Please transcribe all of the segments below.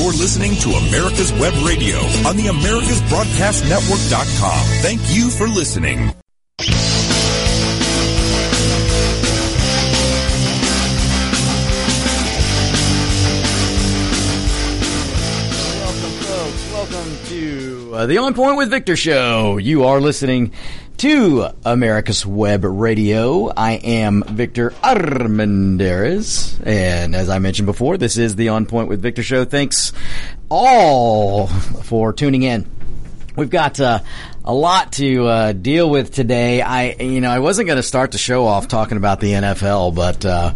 You're listening to America's Web Radio on the AmericasBroadcastNetwork.com. Thank you for listening. Welcome, folks. Welcome to uh, the On Point with Victor show. You are listening to America's Web Radio. I am Victor Armendariz, and as I mentioned before, this is the On Point with Victor show. Thanks all for tuning in. We've got uh, a lot to uh, deal with today. I, you know, I wasn't going to start the show off talking about the NFL, but uh,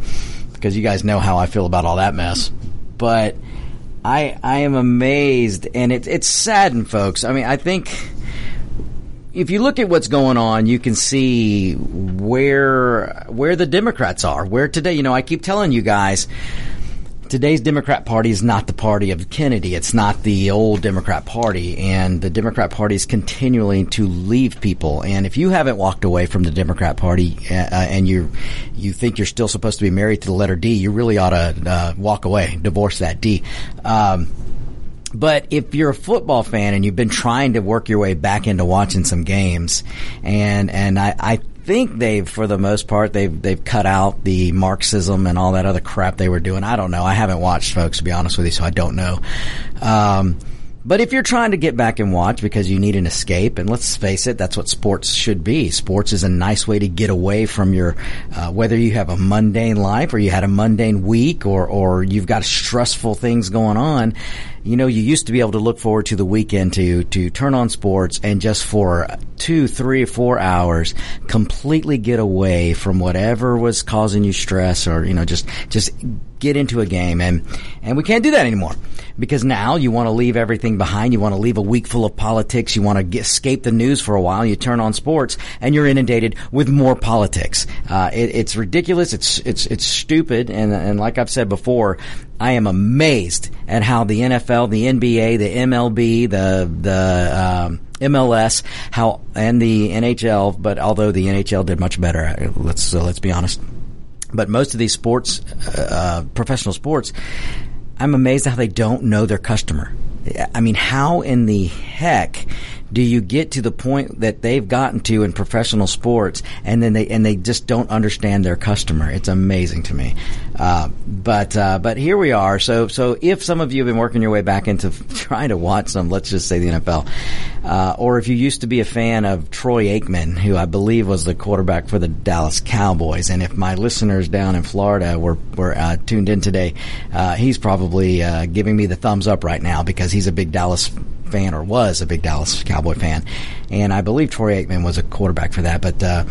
because you guys know how I feel about all that mess, but. I I am amazed, and it's it's saddened, folks. I mean, I think if you look at what's going on, you can see where where the Democrats are. Where today, you know, I keep telling you guys, today's Democrat Party is not the party of Kennedy. It's not the old Democrat Party, and the Democrat Party is continually to leave people. And if you haven't walked away from the Democrat Party uh, and you you think you're still supposed to be married to the letter D, you really ought to uh, walk away, divorce that D. Um, but if you're a football fan and you've been trying to work your way back into watching some games, and and I, I think they've, for the most part, they've they've cut out the Marxism and all that other crap they were doing. I don't know. I haven't watched, folks, to be honest with you, so I don't know. Um, but if you're trying to get back and watch because you need an escape, and let's face it, that's what sports should be. Sports is a nice way to get away from your, uh, whether you have a mundane life or you had a mundane week or, or you've got stressful things going on. You know, you used to be able to look forward to the weekend to, to turn on sports and just for two, three, four hours completely get away from whatever was causing you stress or, you know, just, just get into a game. And, and we can't do that anymore because now you want to leave everything behind. You want to leave a week full of politics. You want to escape the news for a while. You turn on sports and you're inundated with more politics. Uh, it, it's ridiculous. It's, it's, it's stupid. And, and like I've said before, I am amazed at how the NFL, the NBA, the MLB, the, the, um, MLS, how and the NHL. But although the NHL did much better, let's uh, let's be honest. But most of these sports, uh, professional sports, I'm amazed how they don't know their customer. I mean, how in the heck do you get to the point that they've gotten to in professional sports and then they and they just don't understand their customer? It's amazing to me. Uh, but uh, but here we are. So so if some of you have been working your way back into trying to watch some let's just say the NFL uh, or if you used to be a fan of Troy Aikman who I believe was the quarterback for the Dallas Cowboys and if my listeners down in Florida were were uh, tuned in today uh, he's probably uh, giving me the thumbs up right now because he's a big Dallas fan or was a big Dallas Cowboy fan, and I believe Troy Aikman was a quarterback for that. But uh,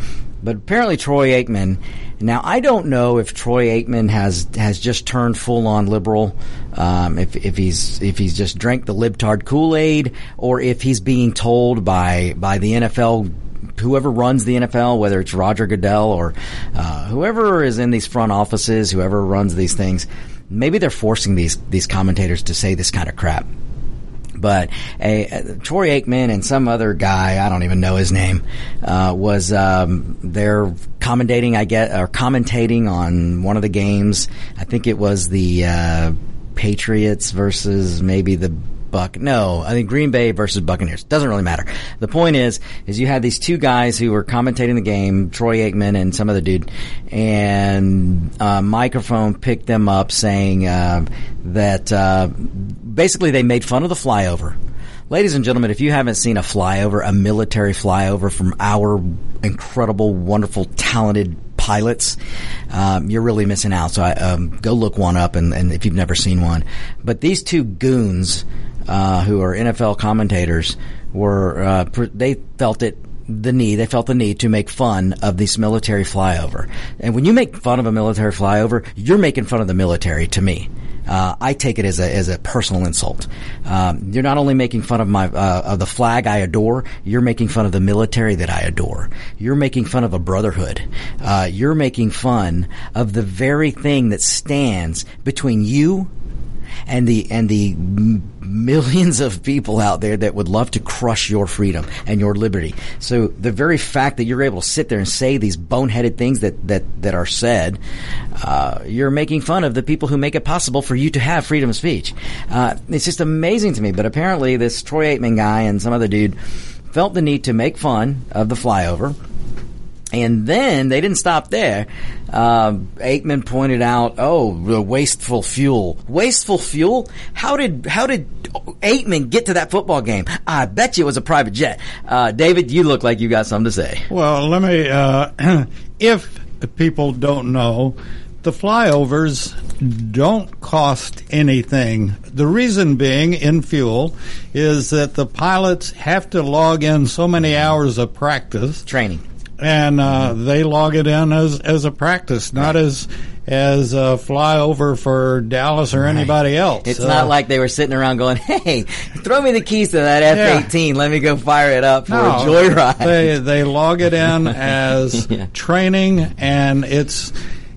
but apparently Troy Aikman. Now I don't know if Troy Aikman has has just turned full on liberal, um, if if he's if he's just drank the libtard Kool Aid, or if he's being told by by the NFL whoever runs the NFL, whether it's Roger Goodell or uh, whoever is in these front offices, whoever runs these things, maybe they're forcing these these commentators to say this kind of crap but a, a, Aikman and some other guy, I don't even know his name, uh, was um, there commentating, I get, or commentating on one of the games. I think it was the uh, Patriots versus maybe the Buck. No, I think Green Bay versus Buccaneers. Doesn't really matter. The point is, is you had these two guys who were commentating the game, Troy Aikman and some other dude, and a microphone picked them up saying uh, that uh, basically they made fun of the flyover. Ladies and gentlemen, if you haven't seen a flyover, a military flyover from our incredible, wonderful, talented pilots, um, you're really missing out. So I, um, go look one up, and, and, if you've never seen one. But these two goons uh, who are NFL commentators were uh, they felt it the need they felt the need to make fun of this military flyover. And when you make fun of a military flyover, you're making fun of the military to me. Uh, I take it as a as a personal insult. Um, you're not only making fun of my uh, of the flag I adore, you're making fun of the military that I adore. You're making fun of a brotherhood. Uh, you're making fun of the very thing that stands between you and the and the millions of people out there that would love to crush your freedom and your liberty. So the very fact that you're able to sit there and say these boneheaded things that that that are said, uh, you're making fun of the people who make it possible for you to have freedom of speech. Uh, it's just amazing to me. But apparently, this Troy Aikman guy and some other dude felt the need to make fun of the flyover and then they didn't stop there. Uh, Aikman pointed out, "Oh, the wasteful fuel. Wasteful fuel. How did how did Aikman get to that football game? I bet you it was a private jet." Uh, David, you look like you got something to say. Well, let me. Uh, if people don't know, the flyovers don't cost anything. The reason being in fuel is that the pilots have to log in so many hours of practice training and uh, they log it in as as a practice, not right. as as a flyover for Dallas or right. anybody else. It's uh, not like they were sitting around going, "Hey, throw me the keys to that F eighteen. Yeah. Let me go fire it up for no, a joyride." They they log it in as yeah. training, and it's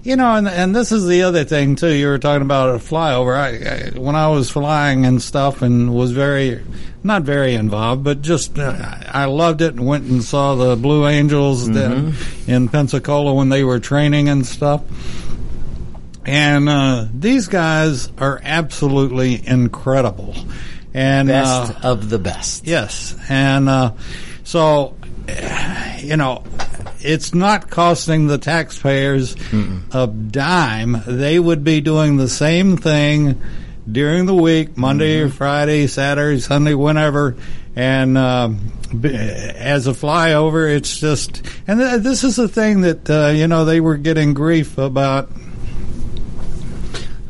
you know, and and this is the other thing too. You were talking about a flyover. I, I, when I was flying and stuff, and was very, not very involved, but just uh, I loved it and went and saw the Blue Angels mm-hmm. in Pensacola when they were training and stuff. And uh, these guys are absolutely incredible, and best uh, of the best. Yes, and uh, so you know, it's not costing the taxpayers Mm-mm. a dime. They would be doing the same thing during the week, Monday mm-hmm. or Friday, Saturday, Sunday, whenever. And uh, as a flyover, it's just, and th- this is the thing that uh, you know they were getting grief about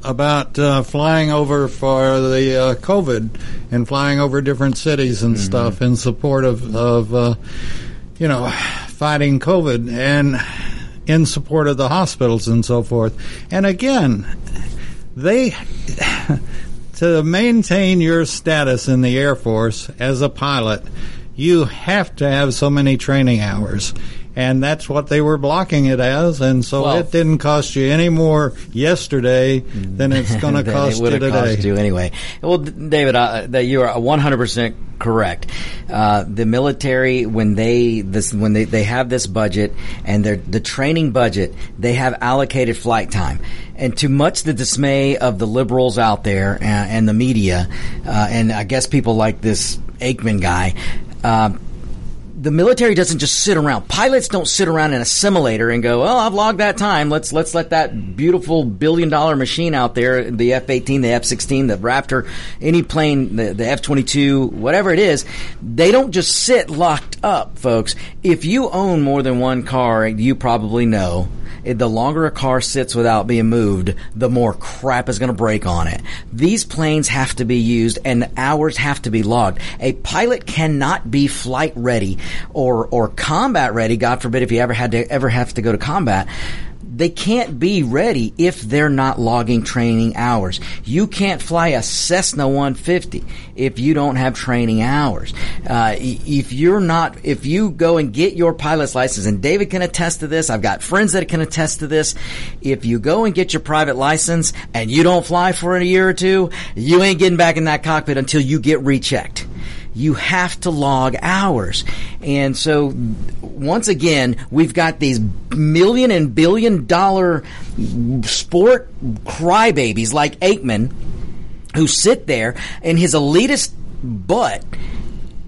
about uh, flying over for the uh, COVID and flying over different cities and mm-hmm. stuff in support of, of uh, you know, fighting COVID and in support of the hospitals and so forth. And again, they to maintain your status in the Air Force as a pilot, you have to have so many training hours and that's what they were blocking it as, and so well, it didn't cost you any more yesterday than it's going to cost you today. Cost you anyway. Well, David, uh, that you are one hundred percent correct. Uh, the military, when they this when they, they have this budget and their the training budget, they have allocated flight time. And to much the dismay of the liberals out there and, uh, and the media, uh, and I guess people like this Aikman guy, uh, the military doesn't just sit around. Pilots don't sit around in a simulator and go, "Well, I've logged that time. Let's let's let that beautiful billion dollar machine out there, the F-18, the F-16, the Raptor, any plane, the, the F-22, whatever it is, they don't just sit locked up, folks. If you own more than one car, you probably know the longer a car sits without being moved, the more crap is going to break on it. These planes have to be used and hours have to be logged. A pilot cannot be flight ready or, or combat ready. God forbid if you ever had to ever have to go to combat they can't be ready if they're not logging training hours. You can't fly a Cessna 150 if you don't have training hours. Uh, if you're not, if you go and get your pilot's license, and David can attest to this, I've got friends that can attest to this. If you go and get your private license and you don't fly for a year or two, you ain't getting back in that cockpit until you get rechecked you have to log hours. And so, once again, we've got these million and billion dollar sport crybabies like Aikman who sit there in his elitist butt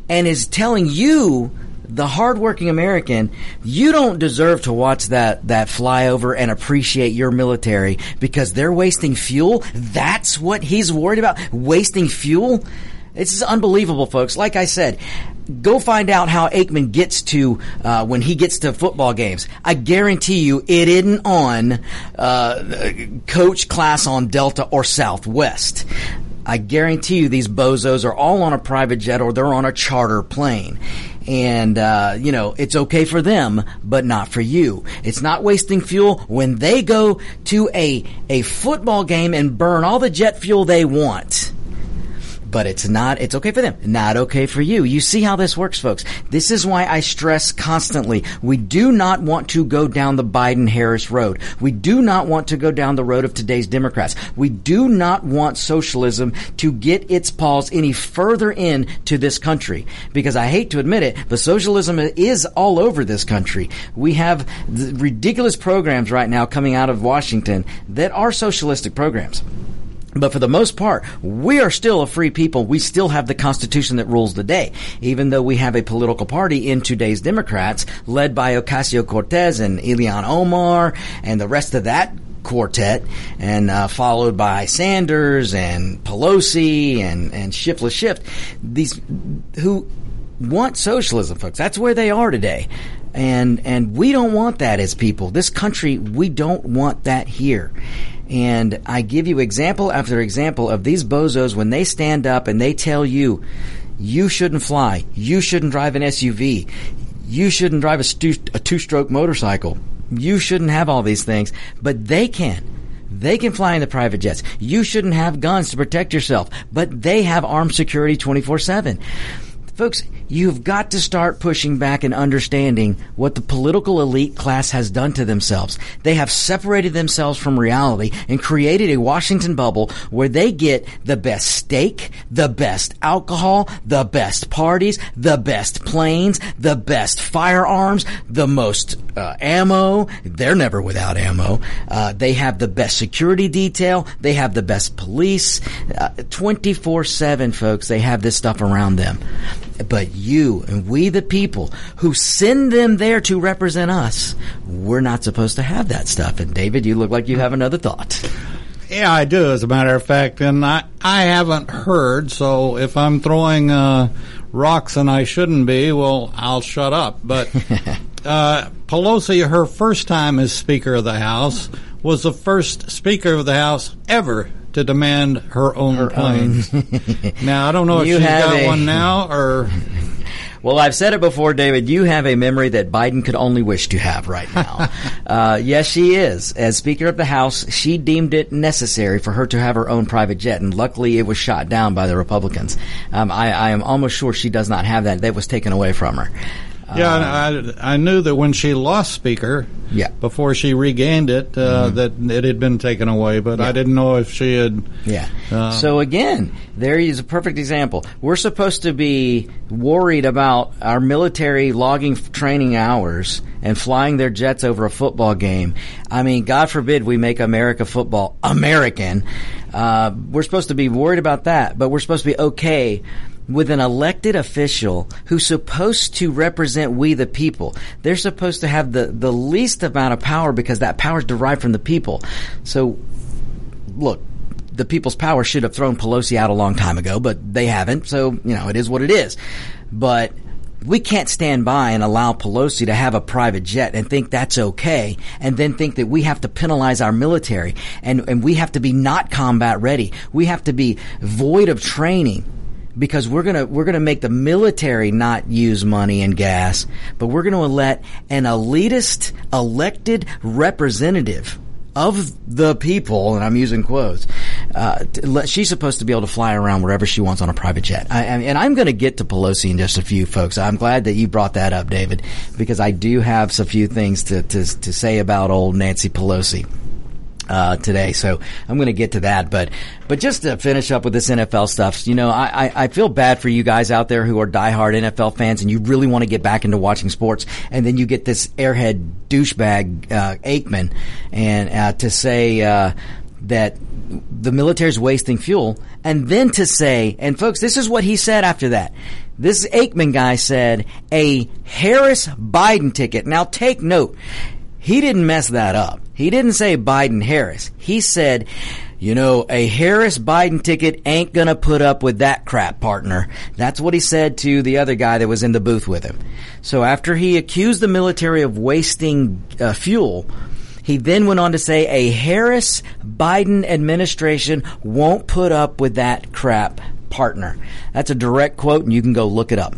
and is telling you the hardworking American, you don't deserve to watch that, that flyover and appreciate your military because they're wasting fuel. That's what he's worried about. Wasting fuel. This is unbelievable, folks. Like I said, go find out how Aikman gets to uh, when he gets to football games. I guarantee you, it isn't on uh, coach class on Delta or Southwest. I guarantee you, these bozos are all on a private jet or they're on a charter plane and uh, you know it's okay for them, but not for you. It's not wasting fuel when they go to a a football game and burn all the jet fuel they want but it's not, it's okay for them, not okay for you. You see how this works, folks. This is why I stress constantly, we do not want to go down the Biden-Harris road. We do not want to go down the road of today's Democrats. We do not want socialism to get its paws any further in to this country. Because I hate to admit it, but socialism is all over this country. We have ridiculous programs right now coming out of Washington that are socialistic programs. But for the most part, we are still a free people. We still have the Constitution that rules the day, even though we have a political party in today's Democrats led by Ocasio Cortez and Ilhan Omar and the rest of that quartet, and uh, followed by Sanders and Pelosi and and Shiftless Shift. These who want socialism, folks. That's where they are today. And and we don't want that as people. This country, we don't want that here. And I give you example after example of these bozos when they stand up and they tell you, you shouldn't fly, you shouldn't drive an SUV, you shouldn't drive a, stu- a two-stroke motorcycle, you shouldn't have all these things, but they can. They can fly in the private jets. You shouldn't have guns to protect yourself, but they have armed security 24 7. Folks, you've got to start pushing back and understanding what the political elite class has done to themselves. They have separated themselves from reality and created a Washington bubble where they get the best steak, the best alcohol, the best parties, the best planes, the best firearms, the most uh, ammo. They're never without ammo. Uh, they have the best security detail. They have the best police. Uh, 24 7, folks. They have this stuff around them. But you and we, the people who send them there to represent us, we're not supposed to have that stuff. And David, you look like you have another thought. Yeah, I do, as a matter of fact. And I, I haven't heard, so if I'm throwing uh, rocks and I shouldn't be, well, I'll shut up. But uh, Pelosi, her first time as Speaker of the House, was the first Speaker of the House ever to demand her own her planes. Own. now I don't know if you she's got a, one now or. Well, I've said it before, David. You have a memory that Biden could only wish to have right now. uh, yes, she is. As Speaker of the House, she deemed it necessary for her to have her own private jet, and luckily it was shot down by the Republicans. Um, I, I am almost sure she does not have that. That was taken away from her. Yeah, uh, I, I knew that when she lost Speaker, yeah. before she regained it, uh, mm-hmm. that it had been taken away, but yeah. I didn't know if she had. Yeah. Uh, so again, there is a perfect example. We're supposed to be worried about our military logging training hours and flying their jets over a football game. I mean, God forbid we make America football American. Uh, we're supposed to be worried about that, but we're supposed to be okay with an elected official who's supposed to represent we the people. They're supposed to have the, the least amount of power because that power is derived from the people. So, look, the people's power should have thrown Pelosi out a long time ago, but they haven't. So, you know, it is what it is. But we can't stand by and allow Pelosi to have a private jet and think that's okay and then think that we have to penalize our military and, and we have to be not combat ready. We have to be void of training because we're gonna we're gonna make the military not use money and gas, but we're gonna let an elitist elected representative of the people, and I'm using quotes. Uh, she's supposed to be able to fly around wherever she wants on a private jet. I, and I'm going to get to Pelosi in just a few, folks. I'm glad that you brought that up, David, because I do have a few things to, to, to say about old Nancy Pelosi uh, today. So I'm going to get to that. But but just to finish up with this NFL stuff, you know, I, I, I, feel bad for you guys out there who are diehard NFL fans and you really want to get back into watching sports, and then you get this airhead douchebag uh, Aikman, and uh, to say uh, that the military's wasting fuel, and then to say, and folks, this is what he said after that. This Aikman guy said a Harris Biden ticket. Now take note. He didn't mess that up. He didn't say Biden Harris. He said, you know, a Harris Biden ticket ain't gonna put up with that crap, partner. That's what he said to the other guy that was in the booth with him. So after he accused the military of wasting uh, fuel, he then went on to say a Harris Biden administration won't put up with that crap, partner. That's a direct quote, and you can go look it up.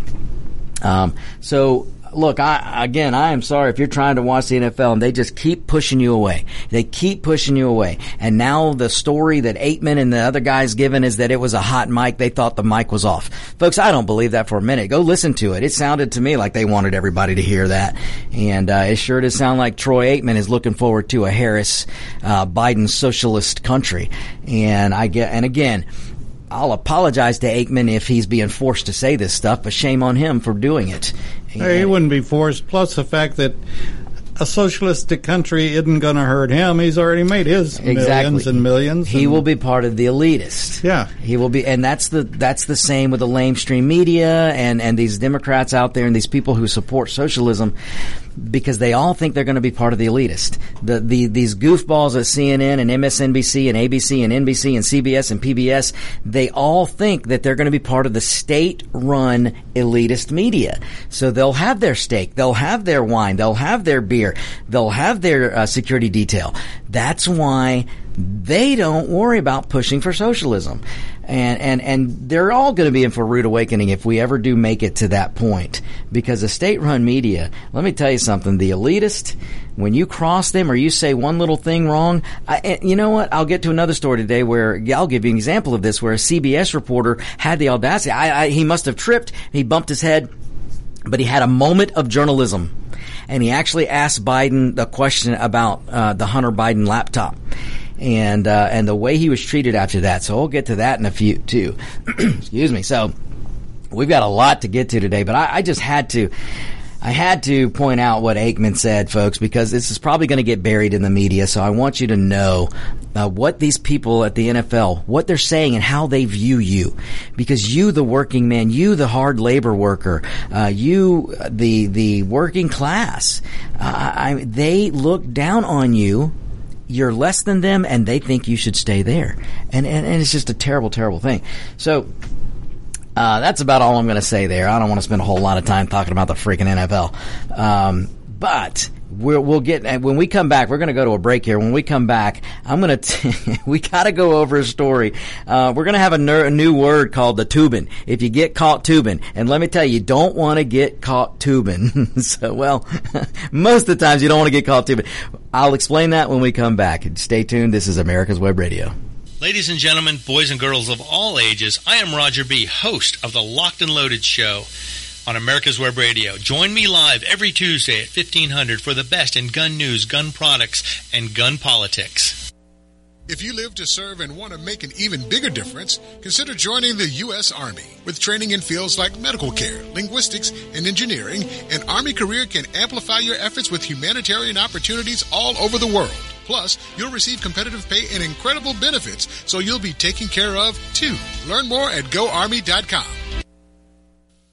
Um, so look, I again, I am sorry if you're trying to watch the NFL and they just keep pushing you away. They keep pushing you away. And now the story that Aikman and the other guys given is that it was a hot mic. They thought the mic was off. Folks, I don't believe that for a minute. Go listen to it. It sounded to me like they wanted everybody to hear that. And uh, it sure does sound like Troy Aikman is looking forward to a Harris uh, Biden socialist country. And I get, and again, I'll apologize to Aikman if he's being forced to say this stuff, but shame on him for doing it. Hey, he wouldn't be forced. Plus, the fact that a socialistic country isn't going to hurt him. He's already made his exactly. millions and millions. He and will be part of the elitist. Yeah. he will be, and that's the that's the same with the lamestream media and and these Democrats out there and these people who support socialism because they all think they're going to be part of the elitist. The, the these goofballs at CNN and MSNBC and ABC and NBC and CBS and PBS, they all think that they're going to be part of the state-run elitist media. So they'll have their steak, they'll have their wine, they'll have their beer, they'll have their uh, security detail. That's why they don't worry about pushing for socialism. And, and, and they're all going to be in for a rude awakening if we ever do make it to that point. Because the state run media, let me tell you something, the elitist, when you cross them or you say one little thing wrong, I, you know what? I'll get to another story today where I'll give you an example of this where a CBS reporter had the audacity. I, I, he must have tripped. He bumped his head, but he had a moment of journalism and he actually asked Biden the question about uh, the Hunter Biden laptop and uh, and the way he was treated after that. So we'll get to that in a few too. Excuse me. So we've got a lot to get to today, but I, I just had to. I had to point out what Aikman said, folks, because this is probably going to get buried in the media. So I want you to know uh, what these people at the NFL, what they're saying and how they view you. Because you, the working man, you, the hard labor worker, uh, you, the, the working class, uh, I, they look down on you you're less than them and they think you should stay there. And, and, and it's just a terrible, terrible thing. So, uh, that's about all I'm going to say there. I don't want to spend a whole lot of time talking about the freaking NFL. Um, but we'll, we'll get when we come back. We're going to go to a break here. When we come back, I'm going to we got to go over a story. Uh, we're going to have a, ner- a, new word called the tubing. If you get caught tubing, and let me tell you, you don't want to get caught tubing. so, well, most of the times you don't want to get caught tubing. I'll explain that when we come back. Stay tuned. This is America's Web Radio. Ladies and gentlemen, boys and girls of all ages, I am Roger B., host of the Locked and Loaded Show on America's Web Radio. Join me live every Tuesday at 1500 for the best in gun news, gun products, and gun politics. If you live to serve and want to make an even bigger difference, consider joining the U.S. Army. With training in fields like medical care, linguistics, and engineering, an Army career can amplify your efforts with humanitarian opportunities all over the world. Plus, you'll receive competitive pay and incredible benefits, so you'll be taken care of too. Learn more at GoArmy.com.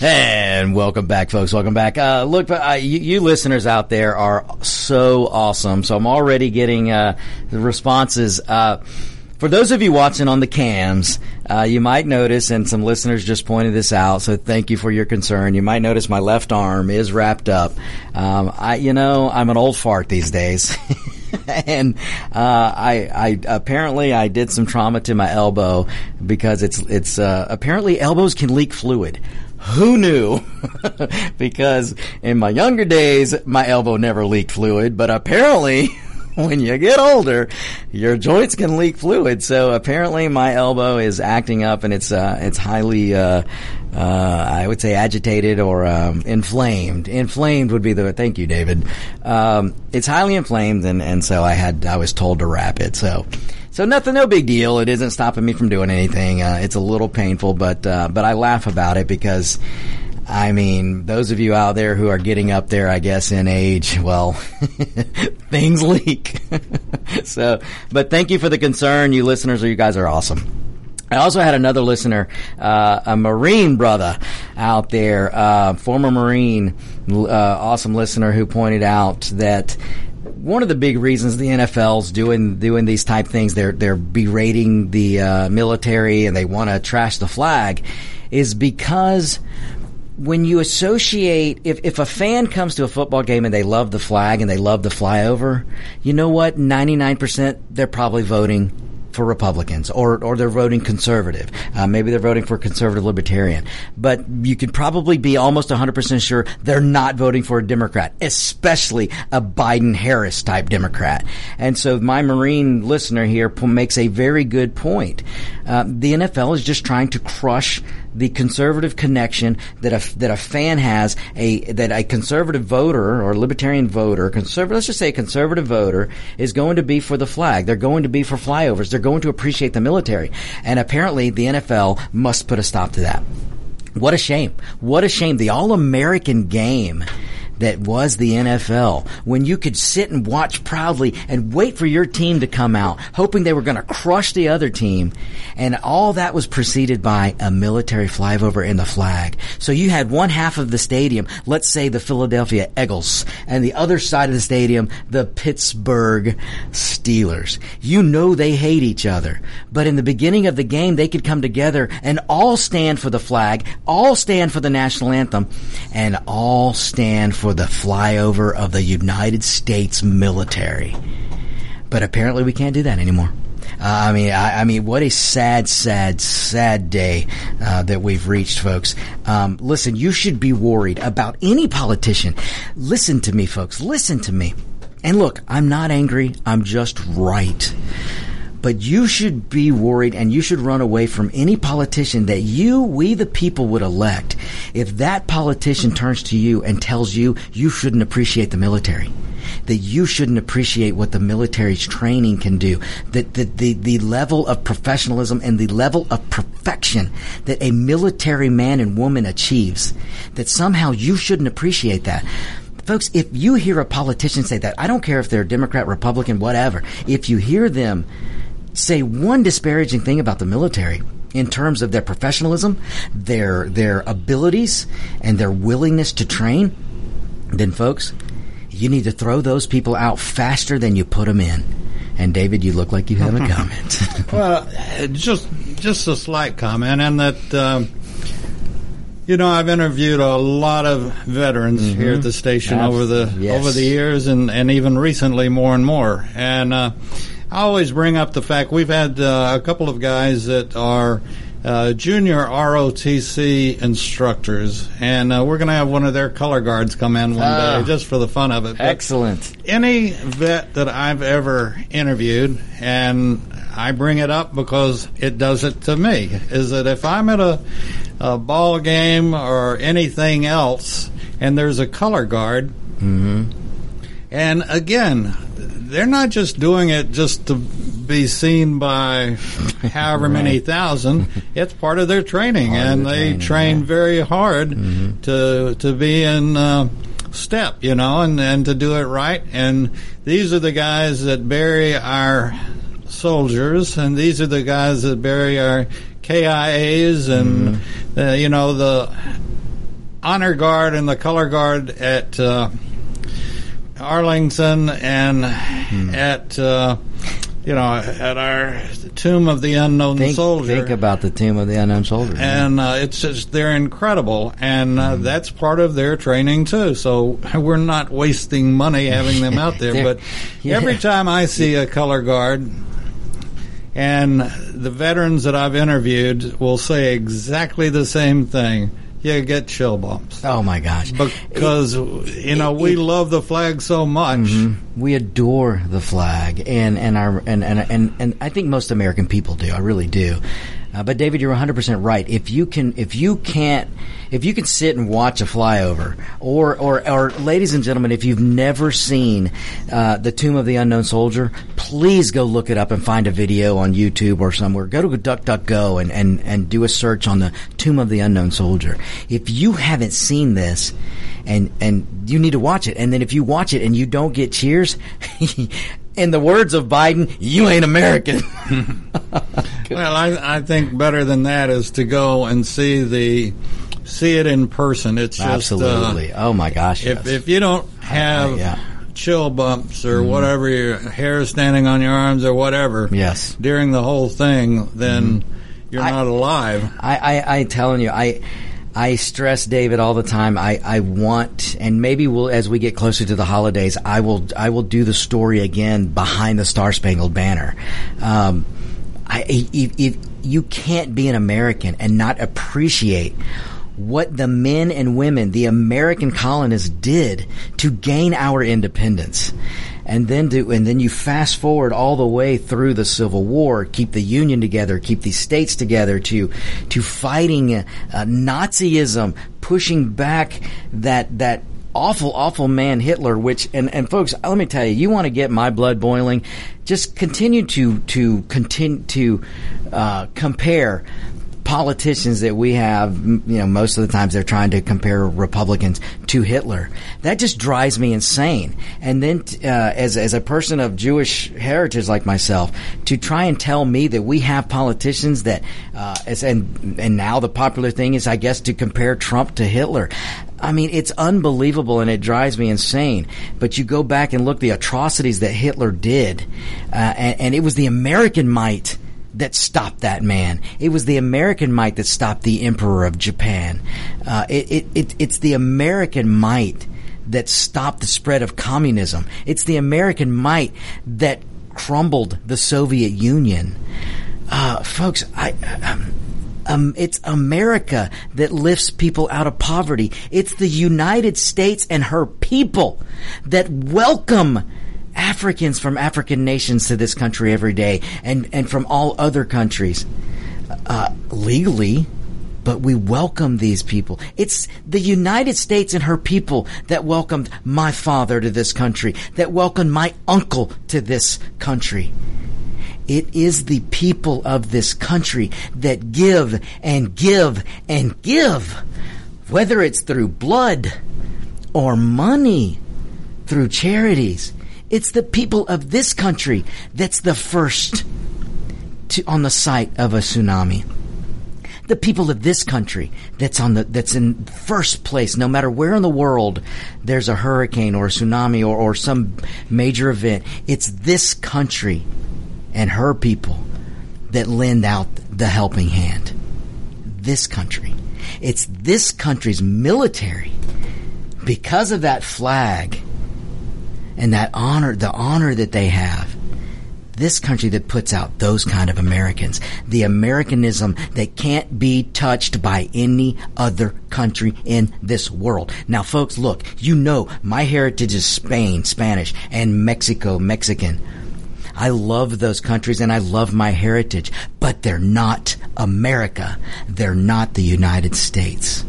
And welcome back, folks. Welcome back. Uh, look, uh, you, you, listeners out there are so awesome. So I'm already getting uh, the responses. Uh, for those of you watching on the cams, uh, you might notice, and some listeners just pointed this out. So thank you for your concern. You might notice my left arm is wrapped up. Um, I, you know, I'm an old fart these days. and uh, I, I apparently I did some trauma to my elbow because it's it's uh, apparently elbows can leak fluid. Who knew? because in my younger days, my elbow never leaked fluid, but apparently when you get older, your joints can leak fluid. So apparently my elbow is acting up and it's, uh, it's highly, uh, uh, I would say agitated or, um, inflamed. Inflamed would be the, thank you, David. Um, it's highly inflamed and, and so I had, I was told to wrap it. So, so nothing, no big deal. It isn't stopping me from doing anything. Uh, it's a little painful, but uh, but I laugh about it because, I mean, those of you out there who are getting up there, I guess, in age, well, things leak. so, but thank you for the concern, you listeners. You guys are awesome. I also had another listener, uh, a Marine brother out there, uh, former Marine, uh, awesome listener who pointed out that one of the big reasons the NFL's doing doing these type things, they're they're berating the uh, military and they want to trash the flag, is because when you associate if, if a fan comes to a football game and they love the flag and they love the flyover, you know what? Ninety nine percent they're probably voting for Republicans or, or they're voting conservative. Uh, maybe they're voting for conservative libertarian. But you could probably be almost 100% sure they're not voting for a Democrat, especially a Biden Harris type Democrat. And so my Marine listener here makes a very good point. Uh, the NFL is just trying to crush the conservative connection that a that a fan has a that a conservative voter or libertarian voter, conservative let's just say a conservative voter is going to be for the flag. They're going to be for flyovers. They're going to appreciate the military. And apparently the NFL must put a stop to that. What a shame. What a shame. The all-American game that was the NFL when you could sit and watch proudly and wait for your team to come out, hoping they were going to crush the other team. And all that was preceded by a military flyover in the flag. So you had one half of the stadium, let's say the Philadelphia Eagles, and the other side of the stadium, the Pittsburgh Steelers. You know they hate each other. But in the beginning of the game, they could come together and all stand for the flag, all stand for the national anthem, and all stand for for the flyover of the United States military. But apparently we can't do that anymore. Uh, I mean, I, I, mean, what a sad, sad, sad day uh, that we've reached, folks. Um, listen, you should be worried about any politician. Listen to me, folks. Listen to me. And look, I'm not angry. I'm just right. But you should be worried and you should run away from any politician that you, we the people would elect. If that politician turns to you and tells you you shouldn't appreciate the military. That you shouldn't appreciate what the military's training can do, that the, the, the level of professionalism and the level of perfection that a military man and woman achieves, that somehow you shouldn't appreciate that. Folks, if you hear a politician say that, I don't care if they're Democrat, Republican, whatever, if you hear them say one disparaging thing about the military in terms of their professionalism, their their abilities, and their willingness to train, then folks, you need to throw those people out faster than you put them in. And David, you look like you have a comment. well, just just a slight comment, and that. Um, you know, I've interviewed a lot of veterans mm-hmm. here at the station over the yes. over the years, and, and even recently more and more. And uh, I always bring up the fact we've had uh, a couple of guys that are uh, junior ROTC instructors, and uh, we're going to have one of their color guards come in one day ah. just for the fun of it. But excellent. Any vet that I've ever interviewed, and I bring it up because it does it to me, is that if I'm at a, a ball game or anything else, and there's a color guard, mm-hmm. and again, they're not just doing it just to be seen by however right. many thousand. It's part of their training, part and their they training, train yeah. very hard mm-hmm. to to be in uh, step, you know, and and to do it right. And these are the guys that bury our soldiers, and these are the guys that bury our KIAs, and mm-hmm. uh, you know the honor guard and the color guard at. Uh, Arlington and hmm. at uh, you know at our Tomb of the Unknown think, Soldier. Think about the Tomb of the Unknown Soldier, and uh, it's just they're incredible, and uh, hmm. that's part of their training too. So we're not wasting money having them out there. but yeah. every time I see a color guard. And the veterans that I've interviewed will say exactly the same thing you get chill bumps. Oh my gosh! Because it, you know it, we it, love the flag so much. Mm-hmm. We adore the flag, and and our and, and and and I think most American people do. I really do. Uh, but David, you're 100 percent right. If you can, if you can't if you can sit and watch a flyover, or or, or ladies and gentlemen, if you've never seen uh, the Tomb of the Unknown Soldier, please go look it up and find a video on YouTube or somewhere. Go to DuckDuckGo and and and do a search on the Tomb of the Unknown Soldier. If you haven't seen this, and and you need to watch it, and then if you watch it and you don't get cheers. in the words of Biden, you ain't American. well, I, I, think better than that is to go and see the see it in person. It's just absolutely. Uh, oh my gosh! If yes. if you don't have. Uh, yeah. chill bumps or whatever, your hair standing on your arms or whatever. Yes. During the whole thing, then you're I- not alive. I, I, I telling you, I, I stress David all the time. I, I want, and maybe we'll, as we get closer to the holidays, I will, I will do the story again behind the Star Spangled Banner. Um, I, you can't be an American and not appreciate what the men and women, the American colonists did to gain our independence. And then do, and then you fast forward all the way through the Civil War, keep the Union together, keep these states together, to to fighting uh, Nazism, pushing back that that awful, awful man Hitler. Which and and folks, let me tell you, you want to get my blood boiling, just continue to to continue to uh, compare politicians that we have, you know, most of the times they're trying to compare Republicans to Hitler. That just drives me insane. And then, uh, as as a person of Jewish heritage like myself, to try and tell me that we have politicians that, uh, as, and and now the popular thing is, I guess, to compare Trump to Hitler. I mean, it's unbelievable and it drives me insane. But you go back and look the atrocities that Hitler did, uh, and, and it was the American might that stopped that man. It was the American might that stopped the Emperor of Japan. Uh, it, it, it, it's the American might that stopped the spread of communism. It's the American might that crumbled the Soviet Union. Uh, folks, I. Um, um, it's America that lifts people out of poverty. It's the United States and her people that welcome Africans from African nations to this country every day and, and from all other countries. Uh, legally, but we welcome these people. It's the United States and her people that welcomed my father to this country, that welcomed my uncle to this country. It is the people of this country that give and give and give, whether it's through blood or money, through charities. It's the people of this country that's the first to, on the site of a tsunami. The people of this country that's on the that's in first place, no matter where in the world there's a hurricane or a tsunami or, or some major event. It's this country and her people that lend out the helping hand. This country. It's this country's military because of that flag and that honor, the honor that they have. This country that puts out those kind of Americans, the Americanism that can't be touched by any other country in this world. Now, folks, look, you know my heritage is Spain, Spanish, and Mexico, Mexican. I love those countries and I love my heritage, but they're not America. They're not the United States.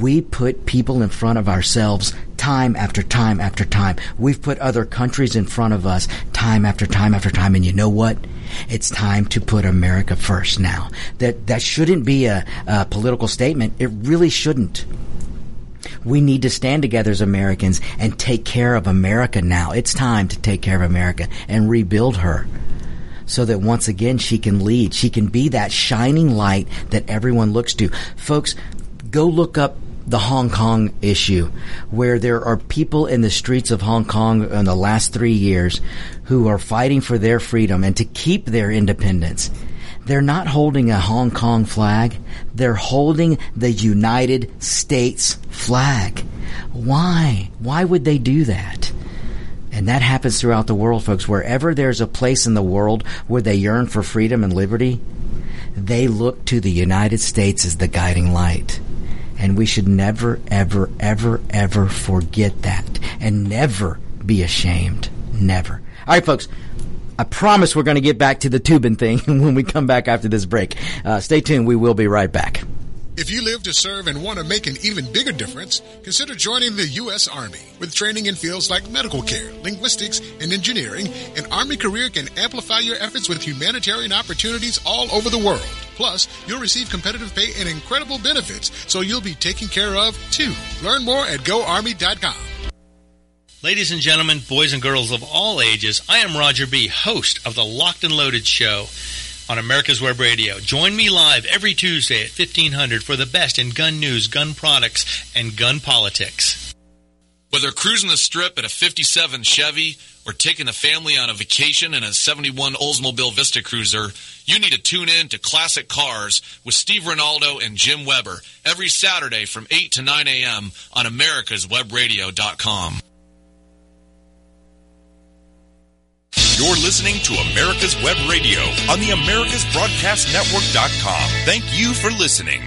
We put people in front of ourselves time after time after time. We've put other countries in front of us time after time after time. And you know what? It's time to put America first now. That, that shouldn't be a, a political statement. It really shouldn't. We need to stand together as Americans and take care of America now. It's time to take care of America and rebuild her so that once again she can lead. She can be that shining light that everyone looks to. Folks, go look up the Hong Kong issue, where there are people in the streets of Hong Kong in the last three years who are fighting for their freedom and to keep their independence. They're not holding a Hong Kong flag. They're holding the United States flag. Why? Why would they do that? And that happens throughout the world, folks. Wherever there's a place in the world where they yearn for freedom and liberty, they look to the United States as the guiding light. And we should never, ever, ever, ever forget that and never be ashamed. Never. All right, folks. I promise we're going to get back to the tubing thing when we come back after this break. Uh, stay tuned. We will be right back. If you live to serve and want to make an even bigger difference, consider joining the U.S. Army. With training in fields like medical care, linguistics, and engineering, an Army career can amplify your efforts with humanitarian opportunities all over the world. Plus, you'll receive competitive pay and incredible benefits, so you'll be taken care of too. Learn more at goarmy.com. Ladies and gentlemen, boys and girls of all ages, I am Roger B., host of the Locked and Loaded Show on America's Web Radio. Join me live every Tuesday at 1500 for the best in gun news, gun products, and gun politics. Whether cruising the strip in a 57 Chevy taking the family on a vacation in a 71 Oldsmobile Vista Cruiser, you need to tune in to Classic Cars with Steve Ronaldo and Jim Weber every Saturday from 8 to 9 a.m. on americaswebradio.com. You're listening to America's Web Radio on the AmericasBroadcastNetwork.com. Thank you for listening.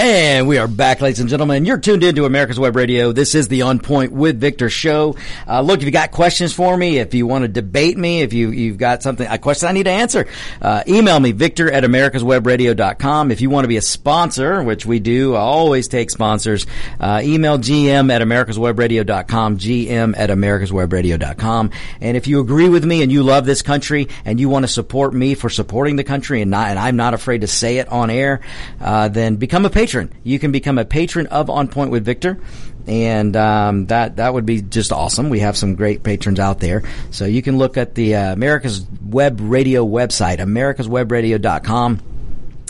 And we are back, ladies and gentlemen. You're tuned into America's Web Radio. This is the On Point with Victor show. Uh, look, if you got questions for me, if you want to debate me, if you, you've got something, a question I need to answer, uh, email me, victor at americaswebradio.com. If you want to be a sponsor, which we do, I always take sponsors, uh, email gm at americaswebradio.com, gm at americaswebradio.com. And if you agree with me and you love this country and you want to support me for supporting the country and not, and I'm not afraid to say it on air, uh, then become a patron. You can become a patron of On Point with Victor, and um, that that would be just awesome. We have some great patrons out there, so you can look at the uh, America's Web Radio website, americaswebradio.com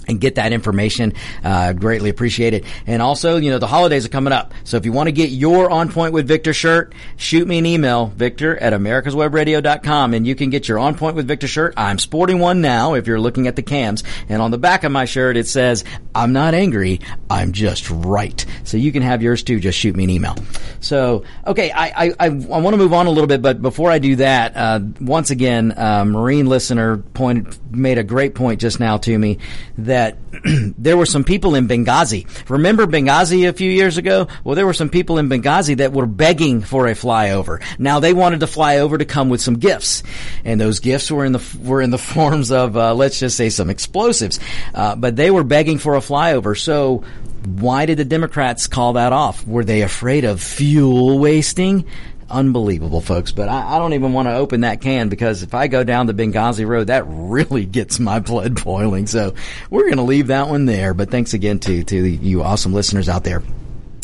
and get that information. Uh, greatly appreciate it. And also, you know, the holidays are coming up. So if you want to get your On Point with Victor shirt, shoot me an email, victor at americaswebradio.com, and you can get your On Point with Victor shirt. I'm sporting one now if you're looking at the cams. And on the back of my shirt, it says, I'm not angry, I'm just right. So you can have yours too. Just shoot me an email. So, okay, I, I, I, I want to move on a little bit, but before I do that, uh, once again, uh, Marine listener pointed, made a great point just now to me that that there were some people in Benghazi. Remember Benghazi a few years ago? Well, there were some people in Benghazi that were begging for a flyover. Now they wanted to fly over to come with some gifts, and those gifts were in the were in the forms of uh, let's just say some explosives. Uh, but they were begging for a flyover. So why did the Democrats call that off? Were they afraid of fuel wasting? Unbelievable, folks. But I, I don't even want to open that can because if I go down the Benghazi road, that really gets my blood boiling. So we're going to leave that one there. But thanks again to to you awesome listeners out there.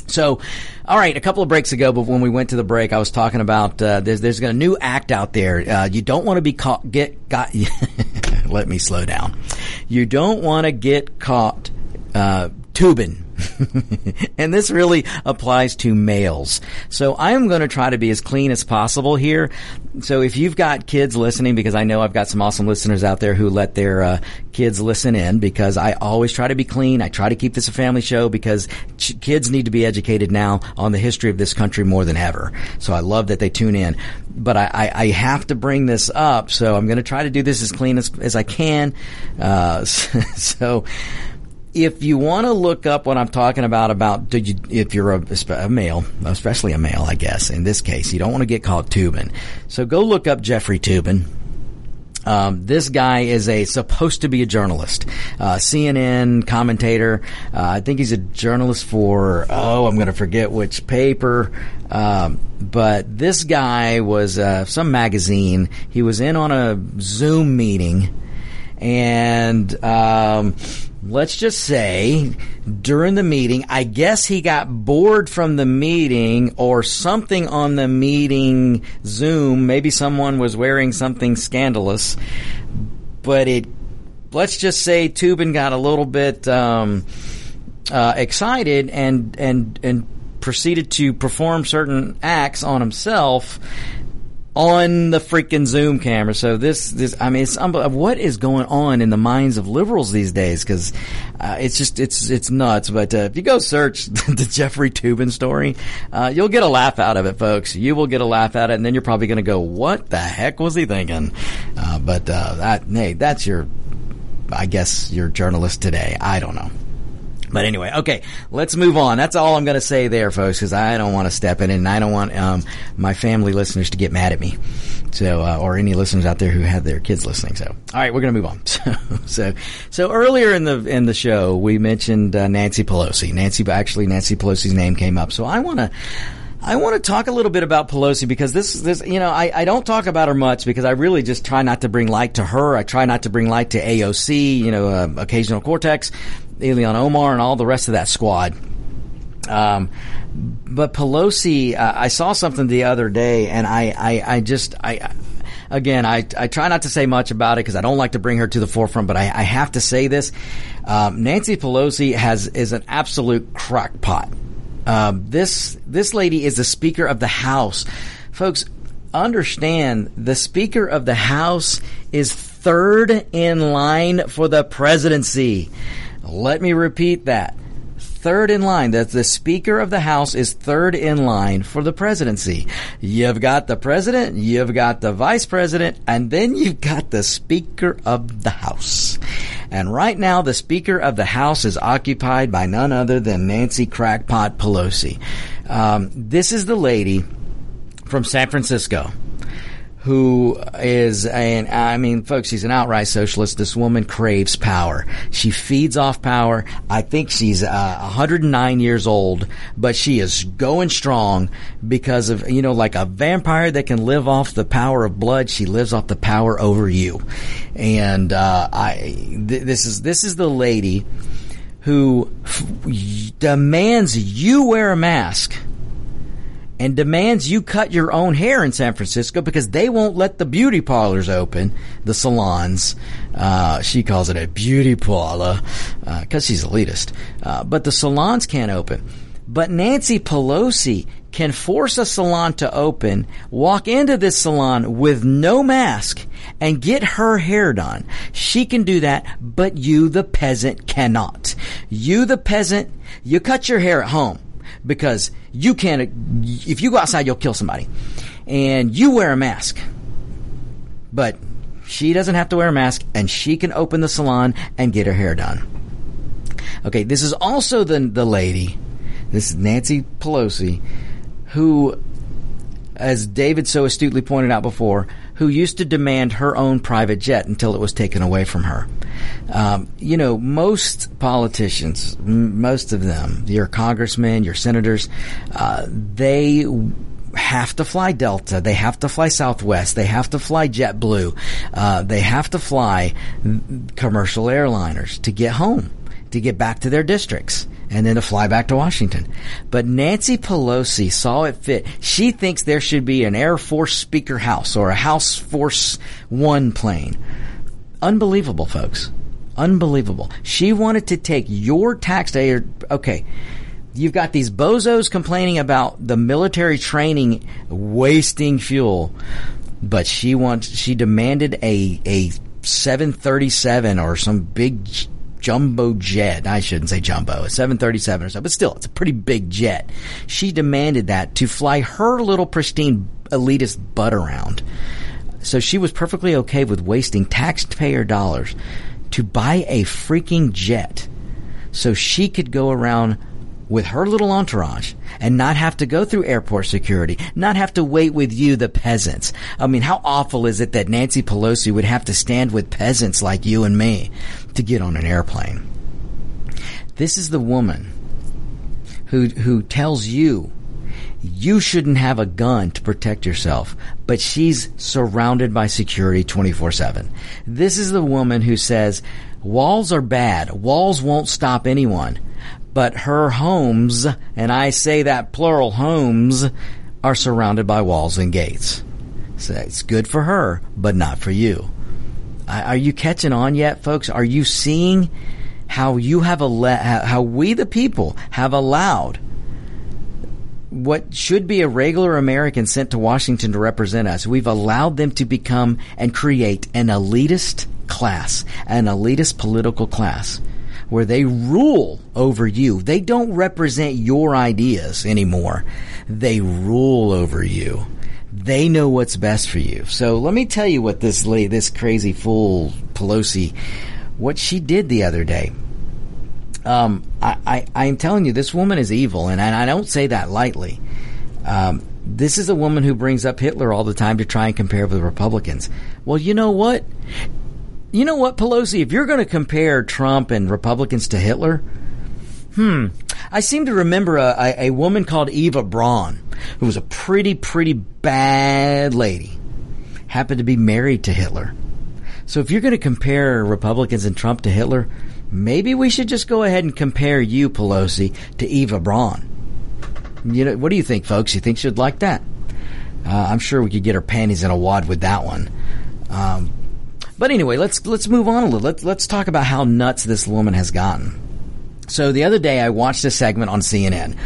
So, all right, a couple of breaks ago, but when we went to the break, I was talking about uh, there's there's a new act out there. Uh, you don't want to be caught get got. let me slow down. You don't want to get caught uh, tubing and this really applies to males. So I'm going to try to be as clean as possible here. So if you've got kids listening, because I know I've got some awesome listeners out there who let their uh, kids listen in, because I always try to be clean. I try to keep this a family show because ch- kids need to be educated now on the history of this country more than ever. So I love that they tune in. But I, I, I have to bring this up, so I'm going to try to do this as clean as, as I can. Uh, so if you want to look up what I'm talking about, about you, if you're a, a, male, especially a male, I guess in this case, you don't want to get called Toobin. So go look up Jeffrey Toobin. Um, this guy is a supposed to be a journalist, uh, CNN commentator. Uh, I think he's a journalist for oh, I'm going to forget which paper. Um, but this guy was uh, some magazine. He was in on a Zoom meeting, and um, let's just say during the meeting, I guess he got bored from the meeting or something on the meeting Zoom. Maybe someone was wearing something scandalous, but it, let's just say Toobin got a little bit, um, uh, excited and, and, and proceeded to perform certain acts on himself on the freaking Zoom camera. So this, this, I mean, it's. What is going on in the minds of liberals these days? Because uh, it's just, it's, it's nuts. But uh, if you go search the Jeffrey Toobin story, uh, you'll get a laugh out of it, folks. You will get a laugh out of it, and then you're probably going to go, "What the heck was he thinking?" Uh, but uh, that, hey, that's your, I guess, your journalist today. I don't know. But anyway, okay, let's move on. That's all I'm going to say there, folks, because I don't want to step in and I don't want um, my family listeners to get mad at me. So, uh, or any listeners out there who have their kids listening. So, all right, we're going to move on. So, so, so earlier in the in the show, we mentioned uh, Nancy Pelosi. Nancy, actually, Nancy Pelosi's name came up. So, I want to. I want to talk a little bit about Pelosi because this, this, you know, I, I don't talk about her much because I really just try not to bring light to her. I try not to bring light to AOC, you know, uh, occasional Cortex. Ilhan Omar and all the rest of that squad. Um, but Pelosi, uh, I saw something the other day, and I, I, I just, I, again, I, I try not to say much about it because I don't like to bring her to the forefront, but I, I have to say this. Um, Nancy Pelosi has is an absolute crackpot. Um, this this lady is the Speaker of the House, folks. Understand the Speaker of the House is third in line for the presidency. Let me repeat that third in line. That the Speaker of the House is third in line for the presidency. You've got the president, you've got the vice president, and then you've got the Speaker of the House. And right now, the Speaker of the House is occupied by none other than Nancy Crackpot Pelosi. Um, this is the lady from San Francisco who is an I mean, folks, she's an outright socialist. This woman craves power. She feeds off power. I think she's uh, 109 years old, but she is going strong because of you know, like a vampire that can live off the power of blood. She lives off the power over you, and uh, I th- this is this is the lady who f- demands you wear a mask and demands you cut your own hair in San Francisco because they won't let the beauty parlors open, the salons. Uh, she calls it a beauty parlor because uh, she's elitist. Uh, but the salons can't open. But Nancy Pelosi can force a salon to open, walk into this salon with no mask, and get her hair done. She can do that, but you, the peasant, cannot. You, the peasant, you cut your hair at home because you can't, if you go outside, you'll kill somebody. And you wear a mask. But she doesn't have to wear a mask and she can open the salon and get her hair done. Okay, this is also the, the lady, this is Nancy Pelosi, who, as David so astutely pointed out before, who used to demand her own private jet until it was taken away from her. Um, you know, most politicians, m- most of them, your congressmen, your senators, uh, they have to fly Delta. They have to fly Southwest. They have to fly JetBlue. Uh, they have to fly commercial airliners to get home, to get back to their districts and then to fly back to Washington. But Nancy Pelosi saw it fit. She thinks there should be an Air Force Speaker House or a House Force One plane. Unbelievable, folks. Unbelievable. She wanted to take your tax taxpayer. Okay. You've got these bozos complaining about the military training wasting fuel, but she wants, she demanded a, a 737 or some big jumbo jet. I shouldn't say jumbo, a 737 or so, but still, it's a pretty big jet. She demanded that to fly her little pristine elitist butt around. So she was perfectly okay with wasting taxpayer dollars to buy a freaking jet so she could go around with her little entourage and not have to go through airport security, not have to wait with you, the peasants. I mean, how awful is it that Nancy Pelosi would have to stand with peasants like you and me to get on an airplane? This is the woman who, who tells you you shouldn't have a gun to protect yourself, but she's surrounded by security 24 7. This is the woman who says, walls are bad. Walls won't stop anyone but her homes, and I say that plural homes, are surrounded by walls and gates. So it's good for her, but not for you. Are you catching on yet, folks? Are you seeing how you have a how we the people have allowed what should be a regular American sent to Washington to represent us? We've allowed them to become and create an elitist class, an elitist political class where they rule over you. They don't represent your ideas anymore. They rule over you. They know what's best for you. So let me tell you what this lady, this crazy fool Pelosi, what she did the other day. Um, I, I, am telling you, this woman is evil, and I, I don't say that lightly. Um, this is a woman who brings up Hitler all the time to try and compare with Republicans. Well, you know what? you know what, Pelosi, if you're going to compare Trump and Republicans to Hitler, hmm, I seem to remember a, a, a woman called Eva Braun, who was a pretty, pretty bad lady, happened to be married to Hitler. So if you're going to compare Republicans and Trump to Hitler, maybe we should just go ahead and compare you, Pelosi, to Eva Braun. You know, what do you think, folks? You think she'd like that? Uh, I'm sure we could get her panties in a wad with that one. Um, but anyway, let's let's move on a little. Let's let's talk about how nuts this woman has gotten. So the other day, I watched a segment on CNN.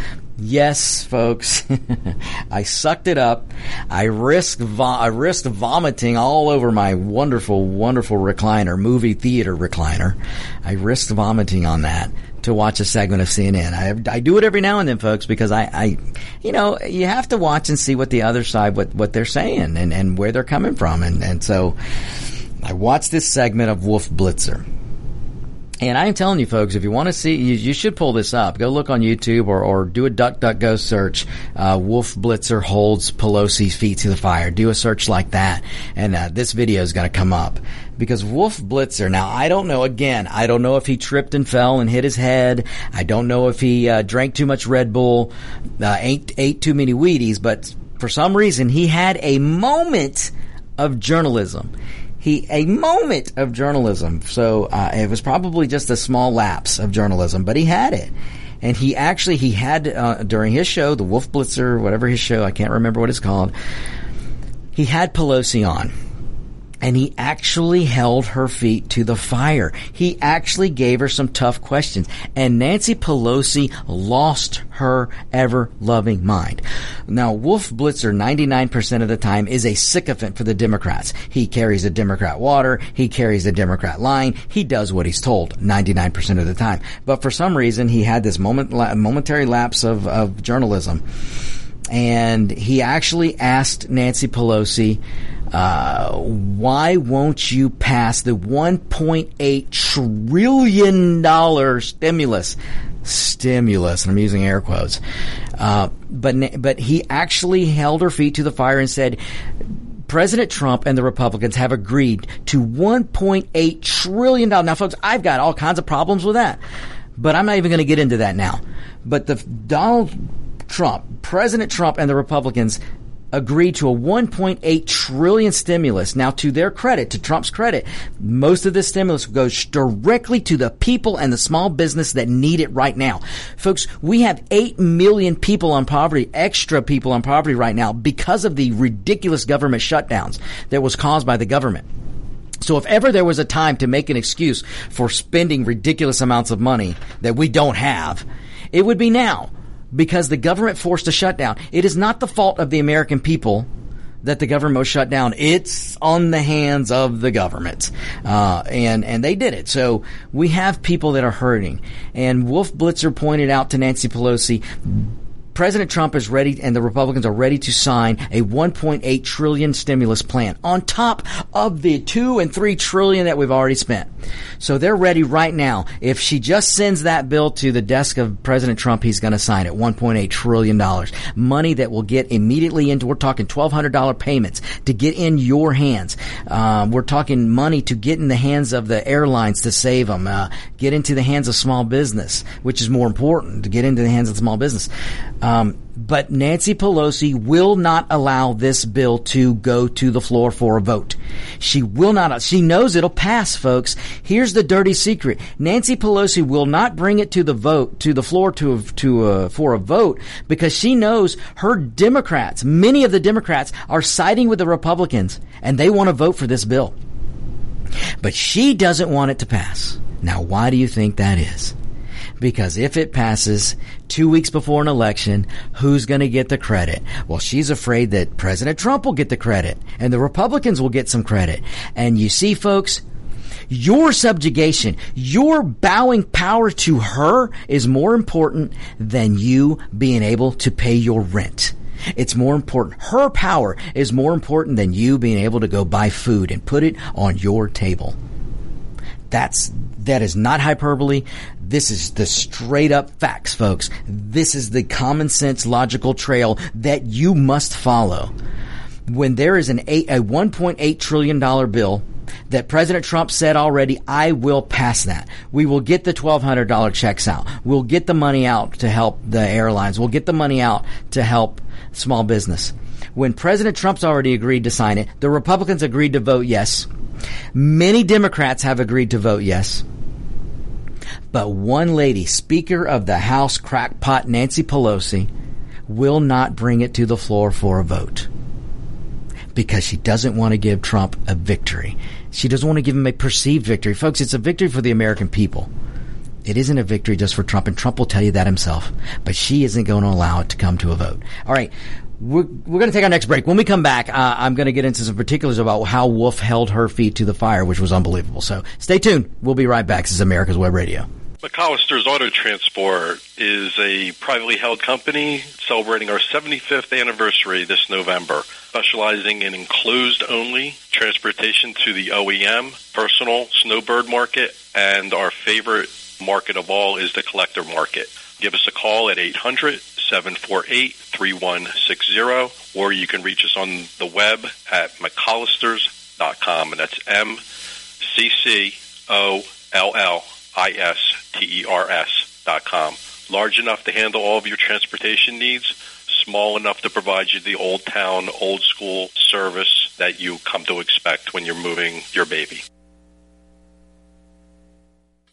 Yes, folks, I sucked it up. I risked vo- I risked vomiting all over my wonderful, wonderful recliner, movie theater recliner. I risked vomiting on that to watch a segment of CNN. I, I do it every now and then, folks, because I, I, you know, you have to watch and see what the other side, what, what they're saying and, and where they're coming from. And, and so I watched this segment of Wolf Blitzer. And I am telling you, folks, if you want to see, you, you, should pull this up. Go look on YouTube or, or do a DuckDuckGo search. Uh, Wolf Blitzer holds Pelosi's feet to the fire. Do a search like that, and uh, this video is going to come up because Wolf Blitzer. Now, I don't know. Again, I don't know if he tripped and fell and hit his head. I don't know if he uh, drank too much Red Bull, uh, ate ate too many Wheaties, but for some reason he had a moment of journalism he a moment of journalism. So uh, it was probably just a small lapse of journalism, but he had it. And he actually he had uh, during his show, the Wolf Blitzer, whatever his show, I can't remember what it's called. He had Pelosi on and he actually held her feet to the fire. He actually gave her some tough questions. And Nancy Pelosi lost her ever loving mind. Now, Wolf Blitzer, 99% of the time, is a sycophant for the Democrats. He carries a Democrat water. He carries a Democrat line. He does what he's told 99% of the time. But for some reason, he had this moment, momentary lapse of, of journalism. And he actually asked Nancy Pelosi, uh, why won't you pass the 1.8 trillion dollar stimulus? Stimulus, and I'm using air quotes. Uh, but but he actually held her feet to the fire and said, President Trump and the Republicans have agreed to 1.8 trillion dollars. Now, folks, I've got all kinds of problems with that, but I'm not even going to get into that now. But the Donald Trump, President Trump, and the Republicans agreed to a 1.8 trillion stimulus. Now, to their credit, to Trump's credit, most of this stimulus goes directly to the people and the small business that need it right now. Folks, we have 8 million people on poverty, extra people on poverty right now because of the ridiculous government shutdowns that was caused by the government. So if ever there was a time to make an excuse for spending ridiculous amounts of money that we don't have, it would be now because the government forced a shutdown. It is not the fault of the American people that the government was shut down. It's on the hands of the government, uh, and and they did it. So we have people that are hurting. And Wolf Blitzer pointed out to Nancy Pelosi President Trump is ready and the Republicans are ready to sign a 1.8 trillion stimulus plan on top of the 2 and 3 trillion that we've already spent. So they're ready right now. If she just sends that bill to the desk of President Trump, he's going to sign it. 1.8 trillion dollars. Money that will get immediately into, we're talking $1,200 payments to get in your hands. Uh, we're talking money to get in the hands of the airlines to save them, uh, get into the hands of small business, which is more important to get into the hands of small business. Um, but Nancy Pelosi will not allow this bill to go to the floor for a vote. She will not. She knows it'll pass, folks. Here's the dirty secret: Nancy Pelosi will not bring it to the vote to the floor to to uh, for a vote because she knows her Democrats, many of the Democrats, are siding with the Republicans and they want to vote for this bill. But she doesn't want it to pass. Now, why do you think that is? because if it passes two weeks before an election, who's going to get the credit? Well, she's afraid that President Trump will get the credit and the Republicans will get some credit. And you see, folks, your subjugation, your bowing power to her is more important than you being able to pay your rent. It's more important. Her power is more important than you being able to go buy food and put it on your table. That's that is not hyperbole. This is the straight up facts, folks. This is the common sense logical trail that you must follow. When there is an eight, a 1.8 trillion dollar bill that President Trump said already, I will pass that. We will get the $1,200 checks out. We'll get the money out to help the airlines. We'll get the money out to help small business. When President Trump's already agreed to sign it, the Republicans agreed to vote yes. Many Democrats have agreed to vote yes. But one lady, Speaker of the House crackpot Nancy Pelosi, will not bring it to the floor for a vote. because she doesn't want to give Trump a victory. She doesn't want to give him a perceived victory. Folks, it's a victory for the American people. It isn't a victory just for Trump, and Trump will tell you that himself. But she isn't going to allow it to come to a vote. All right. We're, we're going to take our next break. When we come back, uh, I'm going to get into some particulars about how Wolf held her feet to the fire, which was unbelievable. So stay tuned. We'll be right back. This is America's Web Radio. McCollister's Auto Transport is a privately held company celebrating our 75th anniversary this November, specializing in enclosed only transportation to the OEM, personal, snowbird market, and our favorite market of all is the collector market. Give us a call at 800 748 3160, or you can reach us on the web at McCollisters.com, and that's M C C O L L I S T E R S dot com. Large enough to handle all of your transportation needs, small enough to provide you the old town, old school service that you come to expect when you're moving your baby.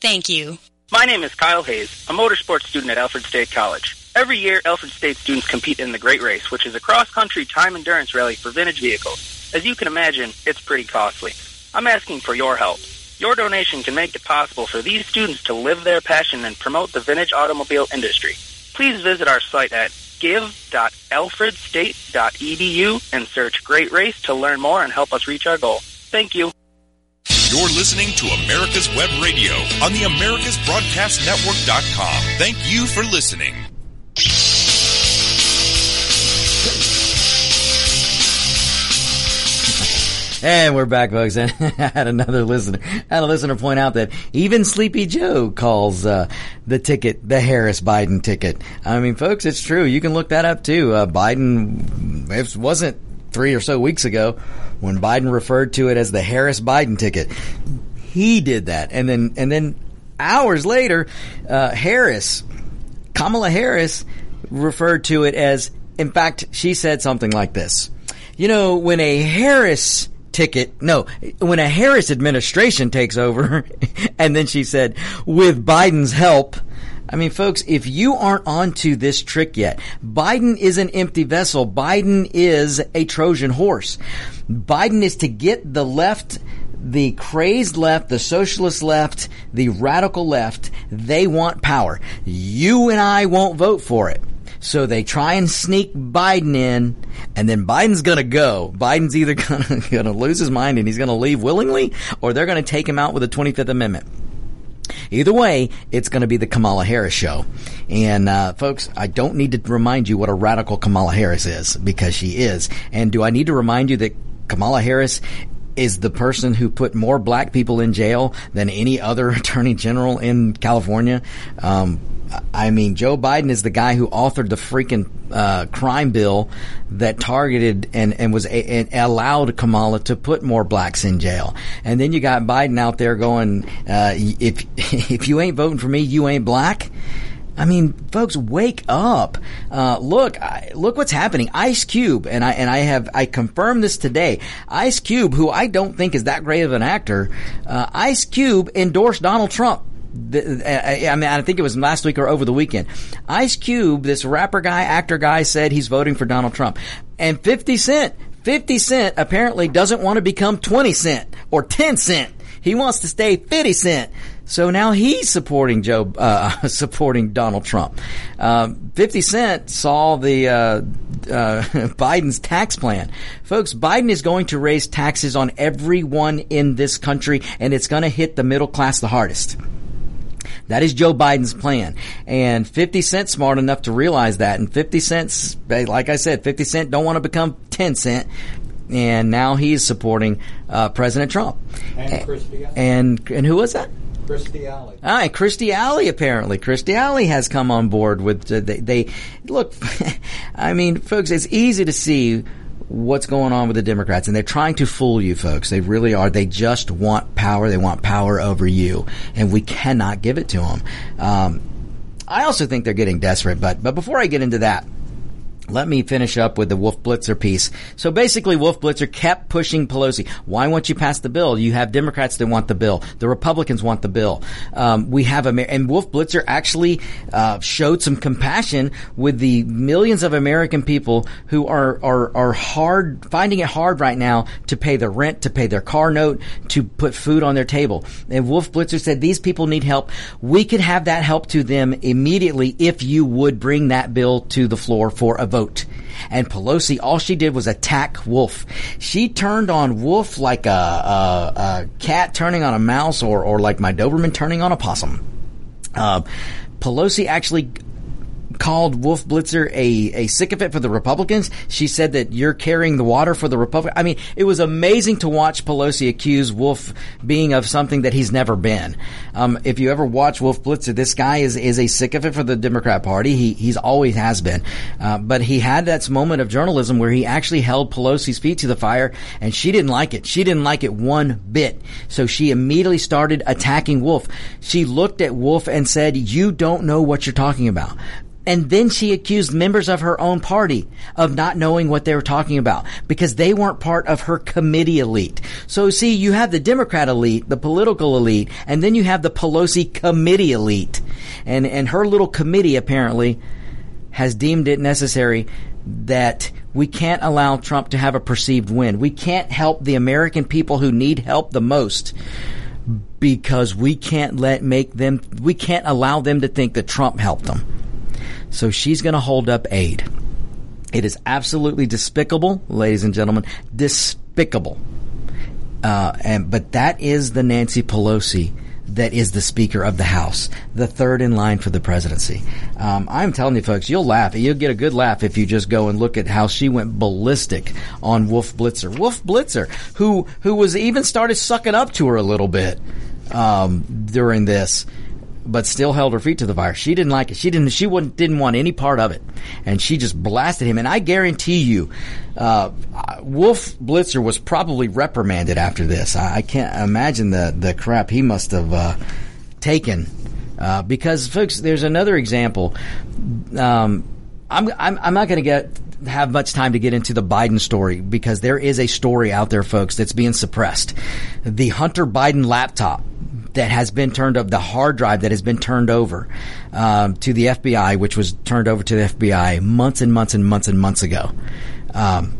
Thank you. My name is Kyle Hayes, a motorsports student at Alfred State College. Every year, Alfred State students compete in the Great Race, which is a cross-country time endurance rally for vintage vehicles. As you can imagine, it's pretty costly. I'm asking for your help. Your donation can make it possible for these students to live their passion and promote the vintage automobile industry. Please visit our site at give.alfredstate.edu and search Great Race to learn more and help us reach our goal. Thank you. You're listening to America's Web Radio on the AmericasBroadcastNetwork.com. Thank you for listening. And we're back, folks. And I had another listener, had a listener point out that even Sleepy Joe calls uh, the ticket the Harris Biden ticket. I mean, folks, it's true. You can look that up too. Uh, Biden, wasn't three or so weeks ago when Biden referred to it as the Harris Biden ticket. He did that, and then and then hours later, uh, Harris, Kamala Harris, referred to it as. In fact, she said something like this. You know, when a Harris ticket, no, when a Harris administration takes over, and then she said, with Biden's help, I mean, folks, if you aren't onto this trick yet, Biden is an empty vessel. Biden is a Trojan horse. Biden is to get the left, the crazed left, the socialist left, the radical left. They want power. You and I won't vote for it. So they try and sneak Biden in, and then Biden's gonna go. Biden's either gonna, gonna lose his mind and he's gonna leave willingly, or they're gonna take him out with the 25th Amendment. Either way, it's going to be the Kamala Harris show. And, uh, folks, I don't need to remind you what a radical Kamala Harris is, because she is. And do I need to remind you that Kamala Harris is the person who put more black people in jail than any other attorney general in California? Um, I mean, Joe Biden is the guy who authored the freaking uh, crime bill that targeted and, and was a, and allowed Kamala to put more blacks in jail. And then you got Biden out there going, uh, if if you ain't voting for me, you ain't black. I mean, folks, wake up! Uh, look, I, look what's happening. Ice Cube, and I and I have I confirmed this today. Ice Cube, who I don't think is that great of an actor, uh, Ice Cube endorsed Donald Trump. The, I mean, I think it was last week or over the weekend. Ice Cube, this rapper guy, actor guy, said he's voting for Donald Trump, and Fifty Cent. 50 Cent apparently doesn't want to become 20 Cent or 10 Cent. He wants to stay 50 Cent. So now he's supporting Joe, uh, supporting Donald Trump. Um, 50 Cent saw the, uh, uh, Biden's tax plan. Folks, Biden is going to raise taxes on everyone in this country and it's going to hit the middle class the hardest. That is Joe Biden's plan. And 50 Cent smart enough to realize that. And 50 cents, like I said, 50 Cent don't want to become 10 Cent. And now he's supporting uh, President Trump. And Christie Alley. And, and who was that? Christie Alley. Ah, and Christy Alley apparently. Christy Alley has come on board with uh, they, they look. I mean, folks, it's easy to see what's going on with the Democrats, and they're trying to fool you, folks. They really are. They just want power. They want power over you, and we cannot give it to them. Um, I also think they're getting desperate, but but before I get into that let me finish up with the Wolf Blitzer piece. So basically, Wolf Blitzer kept pushing Pelosi. Why won't you pass the bill? You have Democrats that want the bill. The Republicans want the bill. Um, we have a, and Wolf Blitzer actually uh, showed some compassion with the millions of American people who are, are are hard finding it hard right now to pay their rent, to pay their car note, to put food on their table. And Wolf Blitzer said these people need help. We could have that help to them immediately if you would bring that bill to the floor for a vote vote. And Pelosi, all she did was attack Wolf. She turned on Wolf like a, a, a cat turning on a mouse or, or like my Doberman turning on a possum. Uh, Pelosi actually called Wolf Blitzer a, a sycophant for the Republicans. She said that you're carrying the water for the Republic. I mean, it was amazing to watch Pelosi accuse Wolf being of something that he's never been. Um, if you ever watch Wolf Blitzer, this guy is, is a sycophant for the Democrat Party. He, he's always has been. Uh, but he had that moment of journalism where he actually held Pelosi's feet to the fire and she didn't like it. She didn't like it one bit. So she immediately started attacking Wolf. She looked at Wolf and said, you don't know what you're talking about. And then she accused members of her own party of not knowing what they were talking about because they weren't part of her committee elite. So see, you have the Democrat elite, the political elite, and then you have the Pelosi committee elite. And, and her little committee apparently has deemed it necessary that we can't allow Trump to have a perceived win. We can't help the American people who need help the most because we can't let make them, we can't allow them to think that Trump helped them. So she's going to hold up aid. It is absolutely despicable, ladies and gentlemen, despicable. Uh, and but that is the Nancy Pelosi that is the Speaker of the House, the third in line for the presidency. Um, I'm telling you, folks, you'll laugh. You'll get a good laugh if you just go and look at how she went ballistic on Wolf Blitzer. Wolf Blitzer, who who was even started sucking up to her a little bit um, during this but still held her feet to the fire. She didn't like it. She didn't. She wouldn't, didn't want any part of it, and she just blasted him. And I guarantee you, uh, Wolf Blitzer was probably reprimanded after this. I, I, can't imagine the the crap he must have uh, taken. Uh, because, folks, there's another example. Um, I'm, I'm I'm not going to get have much time to get into the Biden story because there is a story out there, folks, that's being suppressed. The Hunter Biden laptop that has been turned over, the hard drive that has been turned over um, to the FBI, which was turned over to the FBI months and months and months and months ago. Um,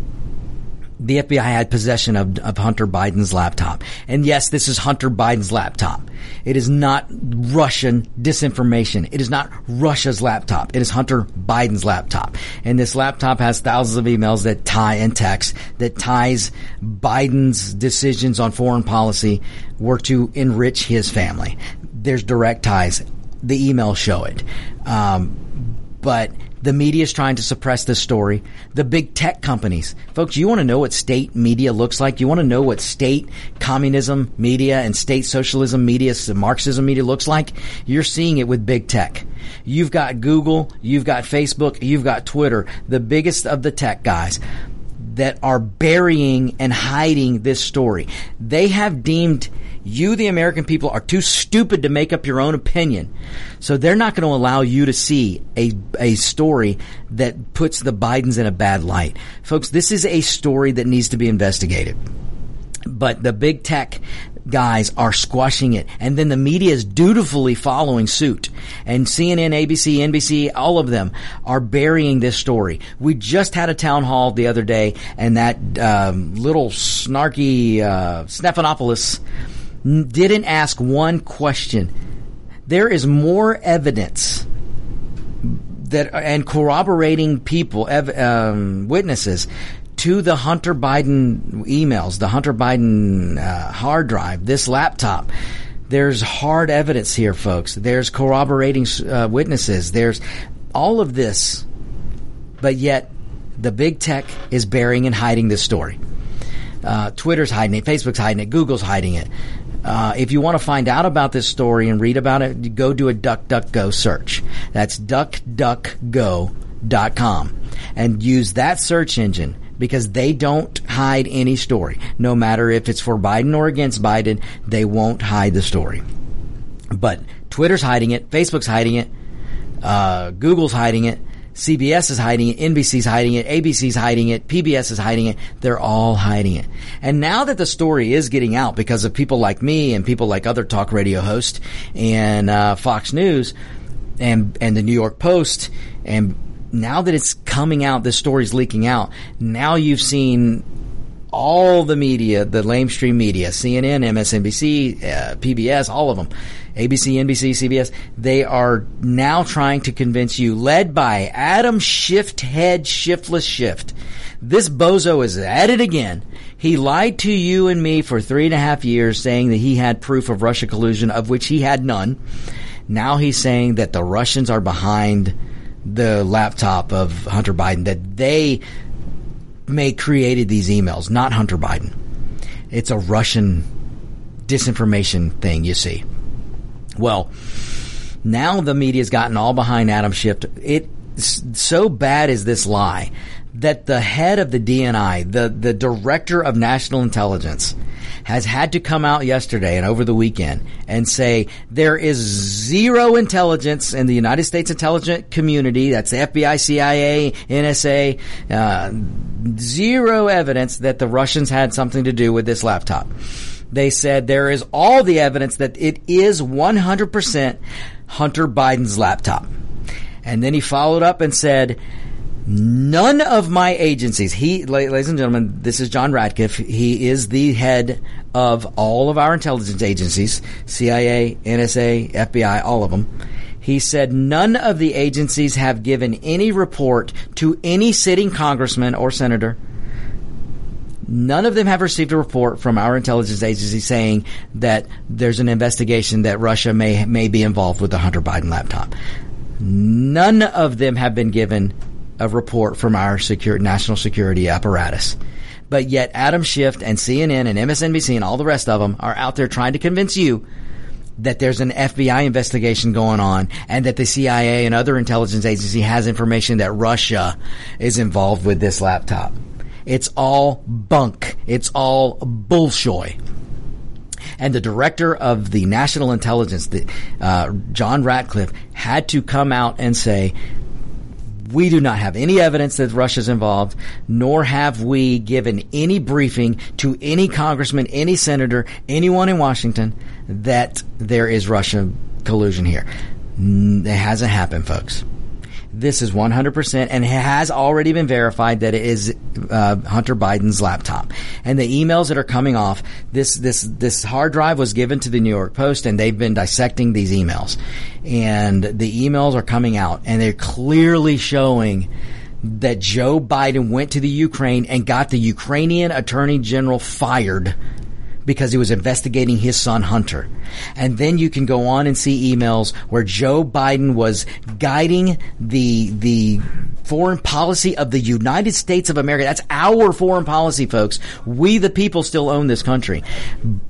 the FBI had possession of, of Hunter Biden's laptop. And yes, this is Hunter Biden's laptop. It is not Russian disinformation. It is not Russia's laptop. It is Hunter Biden's laptop. And this laptop has thousands of emails that tie and text that ties Biden's decisions on foreign policy were to enrich his family. There's direct ties. The emails show it. Um, but the media is trying to suppress this story. The big tech companies. Folks, you want to know what state media looks like? You want to know what state communism media and state socialism media, Marxism media looks like? You're seeing it with big tech. You've got Google, you've got Facebook, you've got Twitter, the biggest of the tech guys that are burying and hiding this story. They have deemed you, the American people, are too stupid to make up your own opinion. So they're not going to allow you to see a, a story that puts the Bidens in a bad light. Folks, this is a story that needs to be investigated. But the big tech guys are squashing it. And then the media is dutifully following suit. And CNN, ABC, NBC, all of them are burying this story. We just had a town hall the other day, and that um, little snarky uh, Stephanopoulos didn't ask one question. There is more evidence that and corroborating people, um, witnesses to the Hunter Biden emails, the Hunter Biden uh, hard drive, this laptop. There's hard evidence here, folks. There's corroborating uh, witnesses. There's all of this, but yet the big tech is burying and hiding this story. Uh, Twitter's hiding it, Facebook's hiding it, Google's hiding it. Uh, if you want to find out about this story and read about it, go do a DuckDuckGo search. That's duckduckgo.com and use that search engine because they don't hide any story. No matter if it's for Biden or against Biden, they won't hide the story. But Twitter's hiding it, Facebook's hiding it, uh, Google's hiding it, CBS is hiding it, NBC's hiding it, ABC's hiding it, PBS is hiding it. They're all hiding it. And now that the story is getting out because of people like me and people like other talk radio hosts and uh, Fox News and and the New York Post and now that it's coming out, this story's leaking out. Now you've seen all the media, the lamestream media, CNN, MSNBC, uh, PBS, all of them, ABC, NBC, CBS, they are now trying to convince you, led by Adam Schiff Head Shiftless Shift. This bozo is at it again. He lied to you and me for three and a half years saying that he had proof of Russia collusion, of which he had none. Now he's saying that the Russians are behind the laptop of Hunter Biden, that they may created these emails, not Hunter Biden. It's a Russian disinformation thing, you see. Well, now the media's gotten all behind Adam Schiff. It so bad is this lie that the head of the DNI, the, the director of national intelligence, has had to come out yesterday and over the weekend and say there is zero intelligence in the United States intelligence community. That's the FBI, CIA, NSA. Uh, zero evidence that the Russians had something to do with this laptop. They said there is all the evidence that it is 100% Hunter Biden's laptop. And then he followed up and said, None of my agencies, he, ladies and gentlemen, this is John Ratcliffe. He is the head of all of our intelligence agencies, CIA, NSA, FBI, all of them. He said none of the agencies have given any report to any sitting congressman or senator. None of them have received a report from our intelligence agency saying that there's an investigation that Russia may may be involved with the Hunter Biden laptop. None of them have been given a report from our secure, national security apparatus. But yet Adam Schiff and CNN and MSNBC and all the rest of them are out there trying to convince you that there's an FBI investigation going on and that the CIA and other intelligence agency has information that Russia is involved with this laptop. It's all bunk. It's all bullshit. And the director of the national intelligence, the, uh, John Ratcliffe, had to come out and say, we do not have any evidence that Russia's involved, nor have we given any briefing to any congressman, any senator, anyone in Washington that there is Russian collusion here. It hasn't happened, folks. This is 100% and it has already been verified that it is uh, Hunter Biden's laptop. And the emails that are coming off, this, this, this hard drive was given to the New York Post and they've been dissecting these emails. And the emails are coming out and they're clearly showing that Joe Biden went to the Ukraine and got the Ukrainian attorney general fired because he was investigating his son Hunter. And then you can go on and see emails where Joe Biden was guiding the the foreign policy of the United States of America. That's our foreign policy, folks. We the people still own this country.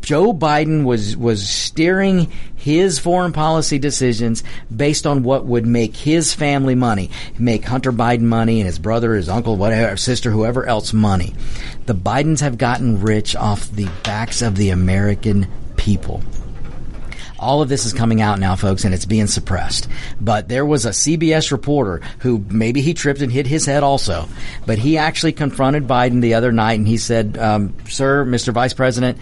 Joe Biden was was steering his foreign policy decisions based on what would make his family money, make Hunter Biden money and his brother, his uncle, whatever, sister, whoever else money. The Bidens have gotten rich off the backs of the American people. All of this is coming out now, folks, and it's being suppressed. But there was a CBS reporter who maybe he tripped and hit his head also, but he actually confronted Biden the other night and he said, um, "Sir, Mr. Vice President,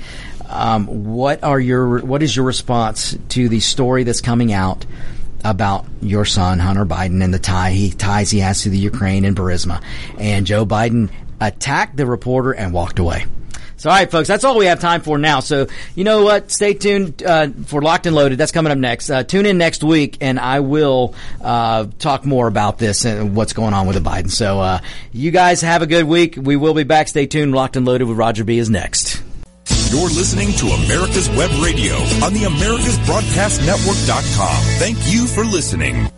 um, what are your what is your response to the story that's coming out?" about your son Hunter Biden and the tie he ties he has to the Ukraine and Burisma. And Joe Biden attacked the reporter and walked away. So, all right, folks, that's all we have time for now. So, you know what? Stay tuned uh, for Locked and Loaded. That's coming up next. Uh, tune in next week, and I will uh, talk more about this and what's going on with the Biden. So, uh, you guys have a good week. We will be back. Stay tuned. Locked and Loaded with Roger B is next. You're listening to America's Web Radio on the AmericasBroadcastNetwork.com. Thank you for listening.